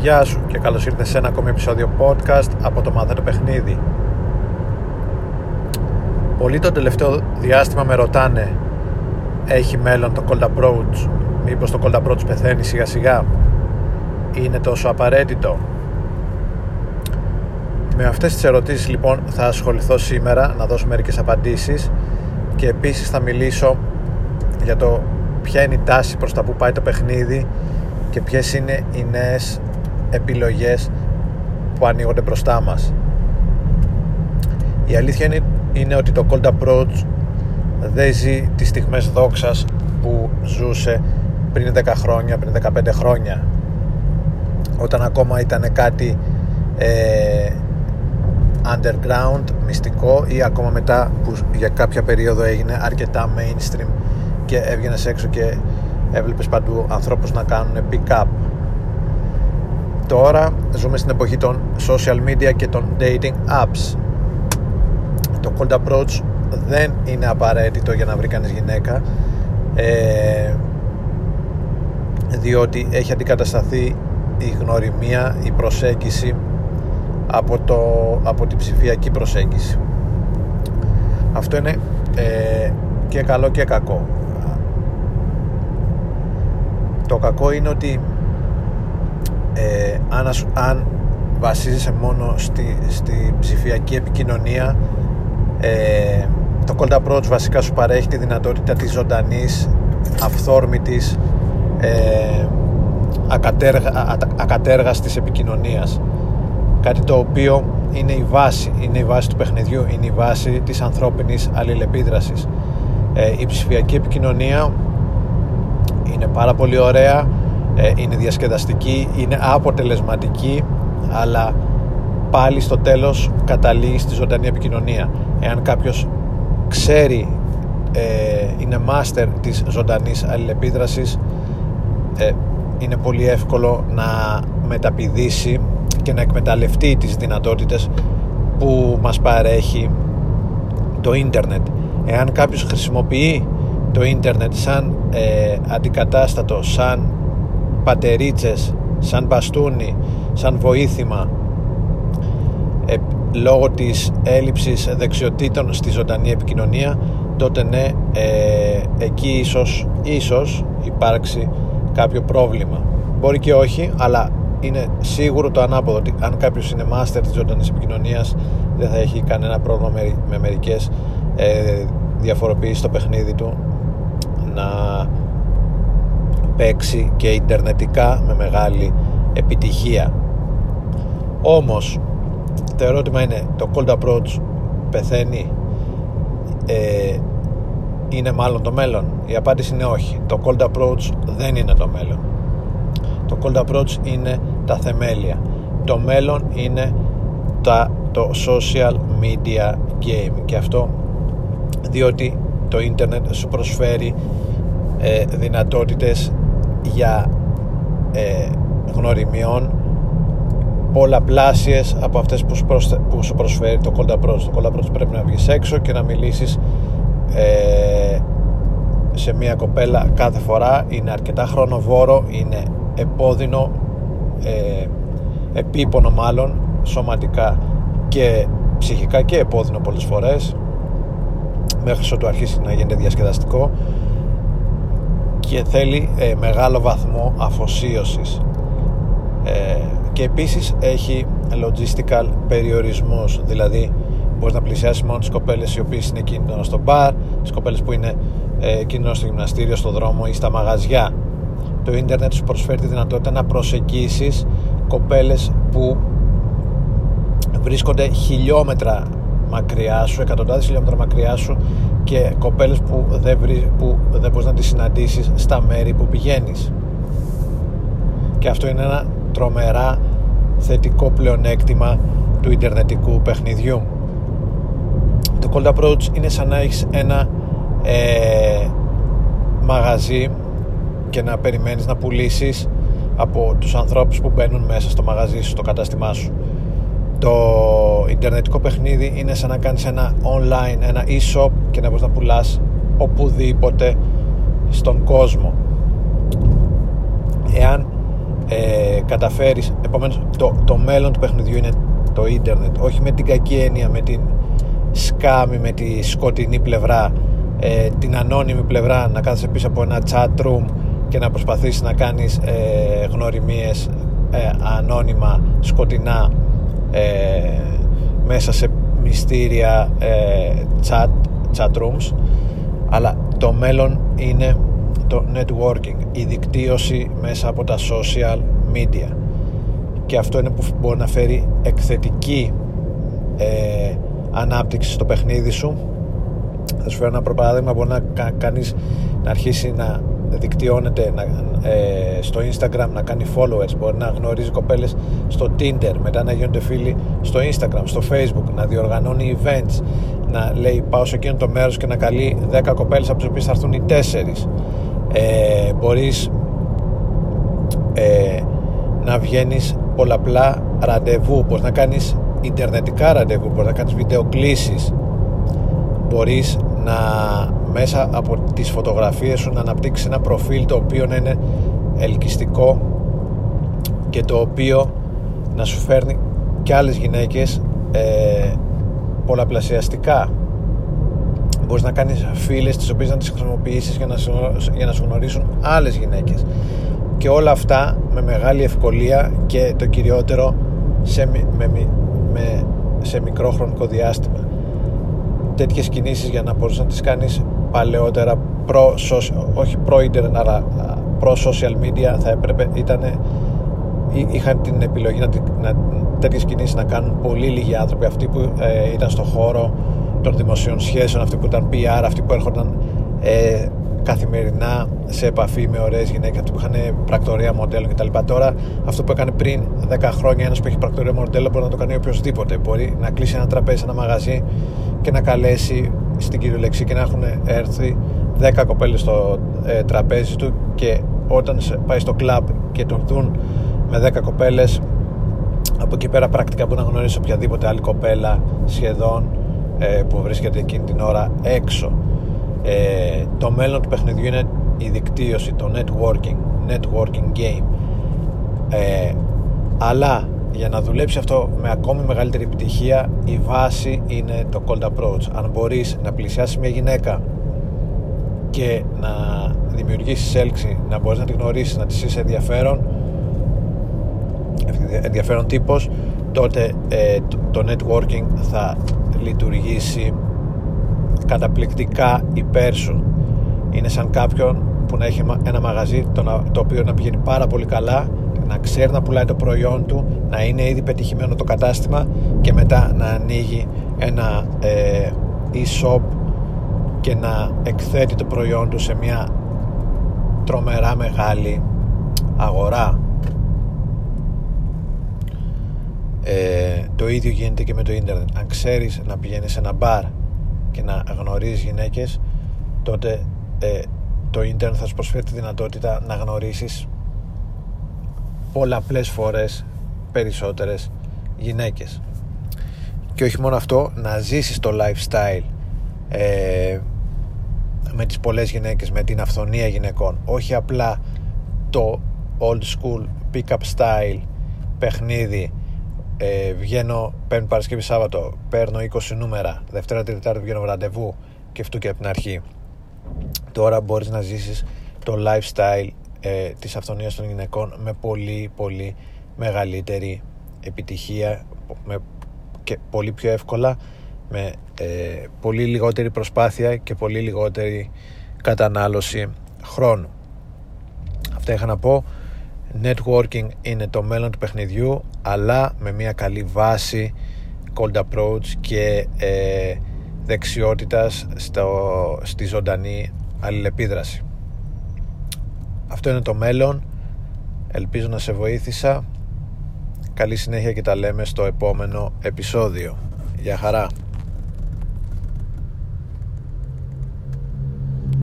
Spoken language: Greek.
Γεια σου και καλώς ήρθες σε ένα ακόμη επεισόδιο podcast από το Μαθαίνω Παιχνίδι. Πολλοί το τελευταίο διάστημα με ρωτάνε έχει μέλλον το cold approach, μήπως το cold approach πεθαίνει σιγά σιγά, είναι τόσο απαραίτητο; Με αυτές τις ερωτήσεις λοιπόν θα ασχοληθώ σήμερα να δώσω μερικές απαντήσεις και επίσης θα μιλήσω για το ποια είναι η τάση προς τα που πάει το παιχνίδι και ποιες είναι οι νέες επιλογές που ανοίγονται μπροστά μας. Η αλήθεια είναι, είναι ότι το cold approach δεν ζει τις στιγμές δόξας που ζούσε πριν 10 χρόνια, πριν 15 χρόνια όταν ακόμα ήταν κάτι ε, underground, μυστικό ή ακόμα μετά που για κάποια περίοδο έγινε αρκετά mainstream και έβγαινες έξω και έβλεπες παντού ανθρώπους να κάνουν pick up τώρα ζούμε στην εποχή των social media και των dating apps. Το cold approach δεν είναι απαραίτητο για να βρει κανείς γυναίκα ε, διότι έχει αντικατασταθεί η γνωριμία, η προσέγγιση από, το, από την ψηφιακή προσέγγιση. Αυτό είναι ε, και καλό και κακό. Το κακό είναι ότι ε, αν, αν βασίζεσαι μόνο στη, στη ψηφιακή επικοινωνία ε, το Cold Approach βασικά σου παρέχει τη δυνατότητα της ζωντανής αυθόρμητης ε, ακατέργα, ακατέργαστης επικοινωνίας. Κάτι το οποίο είναι η βάση είναι η βάση του παιχνιδιού είναι η βάση της ανθρώπινης αλληλεπίδρασης. Ε, η ψηφιακή επικοινωνία είναι πάρα πολύ ωραία. ε, είναι διασκεδαστική, είναι αποτελεσματική αλλά πάλι στο τέλος καταλήγει στη ζωντανή επικοινωνία. Εάν κάποιος ξέρει ε, είναι μάστερ της ζωντανής αλληλεπίδρασης ε, είναι πολύ εύκολο να μεταπηδήσει και να εκμεταλλευτεί τις δυνατότητες που μας παρέχει το ίντερνετ. Εάν κάποιος χρησιμοποιεί το ίντερνετ σαν ε, αντικατάστατο σαν πατερίτσες σαν μπαστούνι, σαν βοήθημα ε, λόγω της έλλειψης δεξιοτήτων στη ζωντανή επικοινωνία τότε ναι ε, εκεί ίσως, ίσως υπάρξει κάποιο πρόβλημα. Μπορεί και όχι αλλά είναι σίγουρο το ανάποδο ότι αν κάποιος είναι μάστερ της ζωντανής επικοινωνίας δεν θα έχει κανένα πρόβλημα με, με μερικές ε, διαφοροποιήσεις στο παιχνίδι του να παίξει και ιντερνετικά με μεγάλη επιτυχία. Όμως το ερώτημα είναι το cold approach πεθαίνει. Ε, είναι μάλλον το μέλλον. Η απάντηση είναι όχι. Το cold approach δεν είναι το μέλλον. Το cold approach είναι τα θεμέλια. Το μέλλον είναι τα, το social media game. Και αυτό διότι το ίντερνετ σου προσφέρει ε, δυνατότητες για ε, γνωριμιών πολλαπλάσιες από αυτές που σου, που σου προσφέρει το Cold Approach. Το Cold Approach πρέπει να βγεις έξω και να μιλήσεις ε, σε μια κοπέλα κάθε φορά. Είναι αρκετά χρονοβόρο, είναι επώδυνο, ε, επίπονο μάλλον, σωματικά και ψυχικά και επώδυνο πολλές φορές μέχρι ότου αρχίσει να γίνεται διασκεδαστικό και θέλει ε, μεγάλο βαθμό αφοσίωσης. Ε, και επίσης έχει logistical περιορισμούς. Δηλαδή μπορείς να πλησιάσεις μόνο τις κοπέλες οι οποίες είναι κίνδυνο στο μπαρ τις κοπέλες που είναι ε, κίνδυνο στο γυμναστήριο, στο δρόμο ή στα μαγαζιά. Το ίντερνετ σου προσφέρει τη δυνατότητα να προσεγγίσεις κοπέλες που βρίσκονται χιλιόμετρα μακριά σου, εκατοντάδες χιλιόμετρα μακριά σου και κοπέλες που δεν, βρει, που δεν μπορείς να τις συναντήσεις στα μέρη που πηγαίνεις. Και αυτό είναι ένα τρομερά θετικό πλεονέκτημα του ιντερνετικού παιχνιδιού. Το cold approach είναι σαν να έχεις ένα ε, μαγαζί και να περιμένεις να πουλήσεις από τους ανθρώπους που μπαίνουν μέσα στο μαγαζί σου, στο κατάστημά σου το ιντερνετικό παιχνίδι είναι σαν να κάνεις ένα online, ένα e-shop και να μπορείς να πουλάς οπουδήποτε στον κόσμο. Εάν ε, καταφέρεις επομένως το, το μέλλον του παιχνιδιού είναι το ίντερνετ όχι με την κακή έννοια με την σκάμη με τη σκοτεινή πλευρά ε, την ανώνυμη πλευρά να κάθεσαι πίσω από ένα chat room και να προσπαθήσεις να κάνεις ε, γνωριμίες ε, ανώνυμα σκοτεινά ε, μέσα σε μυστήρια ε, chat, chat rooms. Αλλά το μέλλον είναι το networking η δικτύωση μέσα από τα social media. Και αυτό είναι που μπορεί να φέρει εκθετική ε, ανάπτυξη στο παιχνίδι σου. Θα σου φέρω ένα προπαράδειγμα μπορεί να κάνεις να αρχίσει να δικτυώνεται να, ε, στο Instagram να κάνει followers μπορεί να γνωρίζει κοπέλες στο Tinder μετά να γίνονται φίλοι στο Instagram, στο Facebook να διοργανώνει events να λέει πάω σε εκείνο το μέρος και να καλεί 10 κοπέλες από τις οποίες θα έρθουν οι 4 ε, μπορείς ε, να βγαίνεις πολλαπλά ραντεβού μπορείς να κάνεις ιντερνετικά ραντεβού μπορείς να κάνεις βιντεοκλήσεις μπορείς να μέσα από τις φωτογραφίες σου να αναπτύξεις ένα προφίλ το οποίο να είναι ελκυστικό και το οποίο να σου φέρνει και άλλες γυναίκες ε, πολλαπλασιαστικά. Μπορείς να κάνεις φίλες τις οποίες να τις χρησιμοποιήσεις για να, για να σου γνωρίσουν άλλες γυναίκες. Και όλα αυτά με μεγάλη ευκολία και το κυριότερο σε, με, με, σε μικρό χρονικό διάστημα τέτοιες κινήσεις για να μπορείς να τις κάνεις παλαιότερα προ, όχι προ ίντερνετ αλλά προ social media θα έπρεπε ήταν είχαν την επιλογή να, να, τέτοιες κινήσεις να κάνουν πολύ λίγοι άνθρωποι αυτοί που ε, ήταν στο χώρο των δημοσίων σχέσεων αυτοί που ήταν PR αυτοί που έρχονταν ε, καθημερινά σε επαφή με ωραίες γυναίκες, αυτοί που είχαν πρακτορία μοντέλων κτλ. Τώρα, αυτό που έκανε πριν 10 χρόνια ένας που έχει πρακτορία μοντέλο μπορεί να το κάνει οποιοδήποτε. Μπορεί να κλείσει ένα τραπέζι, ένα μαγαζί και να καλέσει στην κυριολεξία και να έχουν έρθει 10 κοπέλες στο ε, τραπέζι του και όταν πάει στο κλαμπ και τον δουν με 10 κοπέλες από εκεί πέρα πρακτικά μπορεί να γνωρίσει οποιαδήποτε άλλη κοπέλα σχεδόν ε, που βρίσκεται εκείνη την ώρα έξω ε, το μέλλον του παιχνιδιού είναι η δικτύωση, το networking networking game. Ε, αλλά για να δουλέψει αυτό με ακόμη μεγαλύτερη επιτυχία η βάση είναι το cold approach. Αν μπορείς να πλησιάσεις μια γυναίκα και να δημιουργήσεις έλξη να μπορείς να τη γνωρίσεις, να της είσαι ενδιαφέρον ενδιαφέρον τύπος τότε ε, το, networking θα λειτουργήσει καταπληκτικά υπέρ σου είναι σαν κάποιον που να έχει ένα μαγαζί το, το οποίο να πηγαίνει πάρα πολύ καλά να ξέρει να πουλάει το προϊόν του, να είναι ήδη πετυχημένο το κατάστημα και μετά να ανοίγει ένα ε, e-shop και να εκθέτει το προϊόν του σε μια τρομερά μεγάλη αγορά. Ε, το ίδιο γίνεται και με το ίντερνετ. Αν ξέρεις να πηγαίνεις σε ένα μπαρ και να γνωρίζεις γυναίκες τότε ε, το ίντερνετ θα σου προσφέρει τη δυνατότητα να γνωρίσεις πολλαπλές φορές περισσότερες γυναίκες. Και όχι μόνο αυτό να ζήσεις το lifestyle ε, με τις πολλές γυναίκες με την αυθονία γυναικών. Όχι απλά το old school pick-up style παιχνίδι ε, βγαίνω πέμπτη Παρασκευή Σάββατο παίρνω 20 νούμερα Δευτέρα Τετάρτη βγαίνω ραντεβού και αυτού και από την αρχή. Τώρα μπορείς να ζήσεις το lifestyle ε, της αυθονίας των γυναικών με πολύ πολύ μεγαλύτερη επιτυχία με, και πολύ πιο εύκολα με ε, πολύ λιγότερη προσπάθεια και πολύ λιγότερη κατανάλωση χρόνου. Αυτά είχα να πω networking είναι το μέλλον του παιχνιδιού αλλά με μια καλή βάση cold approach και ε, δεξιότητας στο, στη ζωντανή αλληλεπίδραση. Αυτό είναι το μέλλον. Ελπίζω να σε βοήθησα. Καλή συνέχεια και τα λέμε στο επόμενο επεισόδιο. Γεια χαρά